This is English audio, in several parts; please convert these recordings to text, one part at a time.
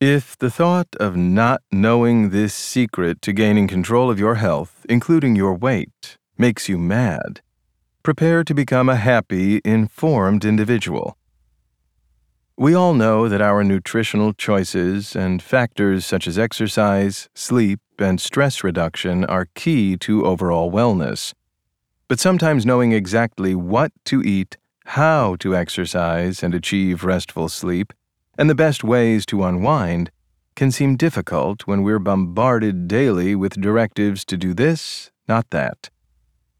If the thought of not knowing this secret to gaining control of your health, including your weight, makes you mad, prepare to become a happy, informed individual. We all know that our nutritional choices and factors such as exercise, sleep, and stress reduction are key to overall wellness. But sometimes knowing exactly what to eat, how to exercise and achieve restful sleep, and the best ways to unwind can seem difficult when we're bombarded daily with directives to do this, not that.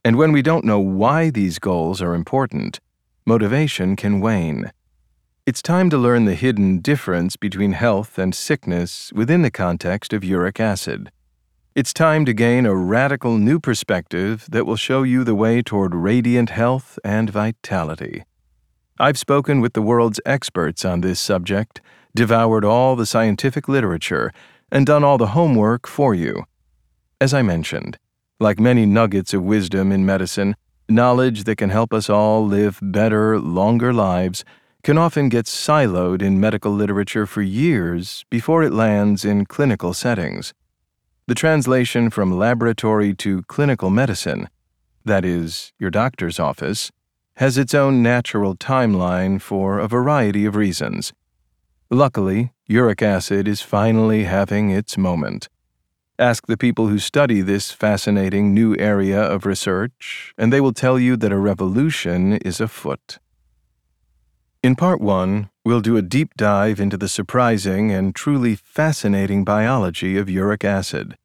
And when we don't know why these goals are important, motivation can wane. It's time to learn the hidden difference between health and sickness within the context of uric acid. It's time to gain a radical new perspective that will show you the way toward radiant health and vitality. I've spoken with the world's experts on this subject, devoured all the scientific literature, and done all the homework for you. As I mentioned, like many nuggets of wisdom in medicine, knowledge that can help us all live better, longer lives can often get siloed in medical literature for years before it lands in clinical settings. The translation from laboratory to clinical medicine, that is, your doctor's office, has its own natural timeline for a variety of reasons. Luckily, uric acid is finally having its moment. Ask the people who study this fascinating new area of research, and they will tell you that a revolution is afoot. In part one, we'll do a deep dive into the surprising and truly fascinating biology of uric acid.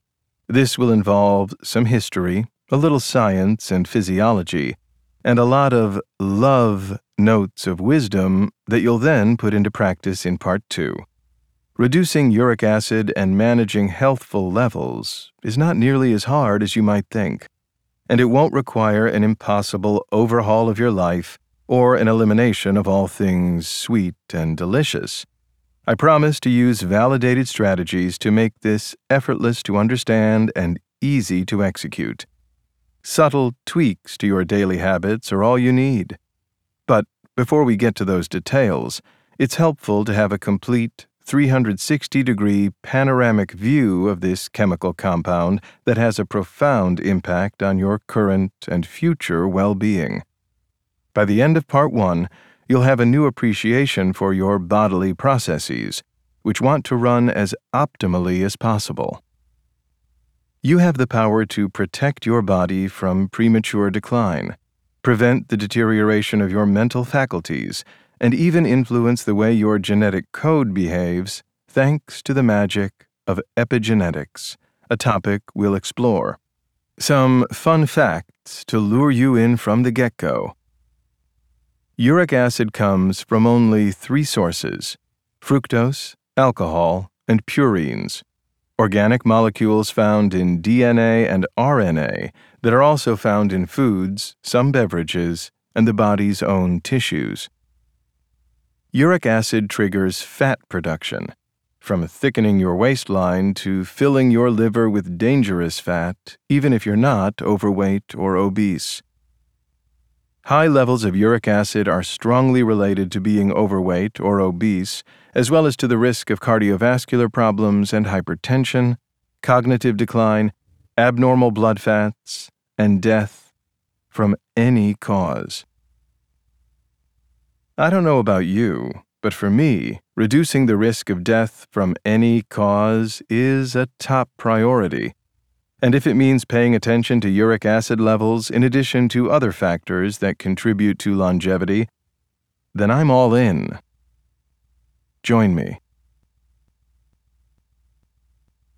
This will involve some history, a little science and physiology, and a lot of love notes of wisdom that you'll then put into practice in part two. Reducing uric acid and managing healthful levels is not nearly as hard as you might think, and it won't require an impossible overhaul of your life or an elimination of all things sweet and delicious. I promise to use validated strategies to make this effortless to understand and easy to execute. Subtle tweaks to your daily habits are all you need. But before we get to those details, it's helpful to have a complete 360 degree panoramic view of this chemical compound that has a profound impact on your current and future well being. By the end of part one, you'll have a new appreciation for your bodily processes, which want to run as optimally as possible. You have the power to protect your body from premature decline, prevent the deterioration of your mental faculties, and even influence the way your genetic code behaves thanks to the magic of epigenetics, a topic we'll explore. Some fun facts to lure you in from the get go. Uric acid comes from only three sources fructose, alcohol, and purines, organic molecules found in DNA and RNA that are also found in foods, some beverages, and the body's own tissues. Uric acid triggers fat production, from thickening your waistline to filling your liver with dangerous fat, even if you're not overweight or obese. High levels of uric acid are strongly related to being overweight or obese, as well as to the risk of cardiovascular problems and hypertension, cognitive decline, abnormal blood fats, and death from any cause. I don't know about you, but for me, reducing the risk of death from any cause is a top priority. And if it means paying attention to uric acid levels in addition to other factors that contribute to longevity, then I'm all in. Join me.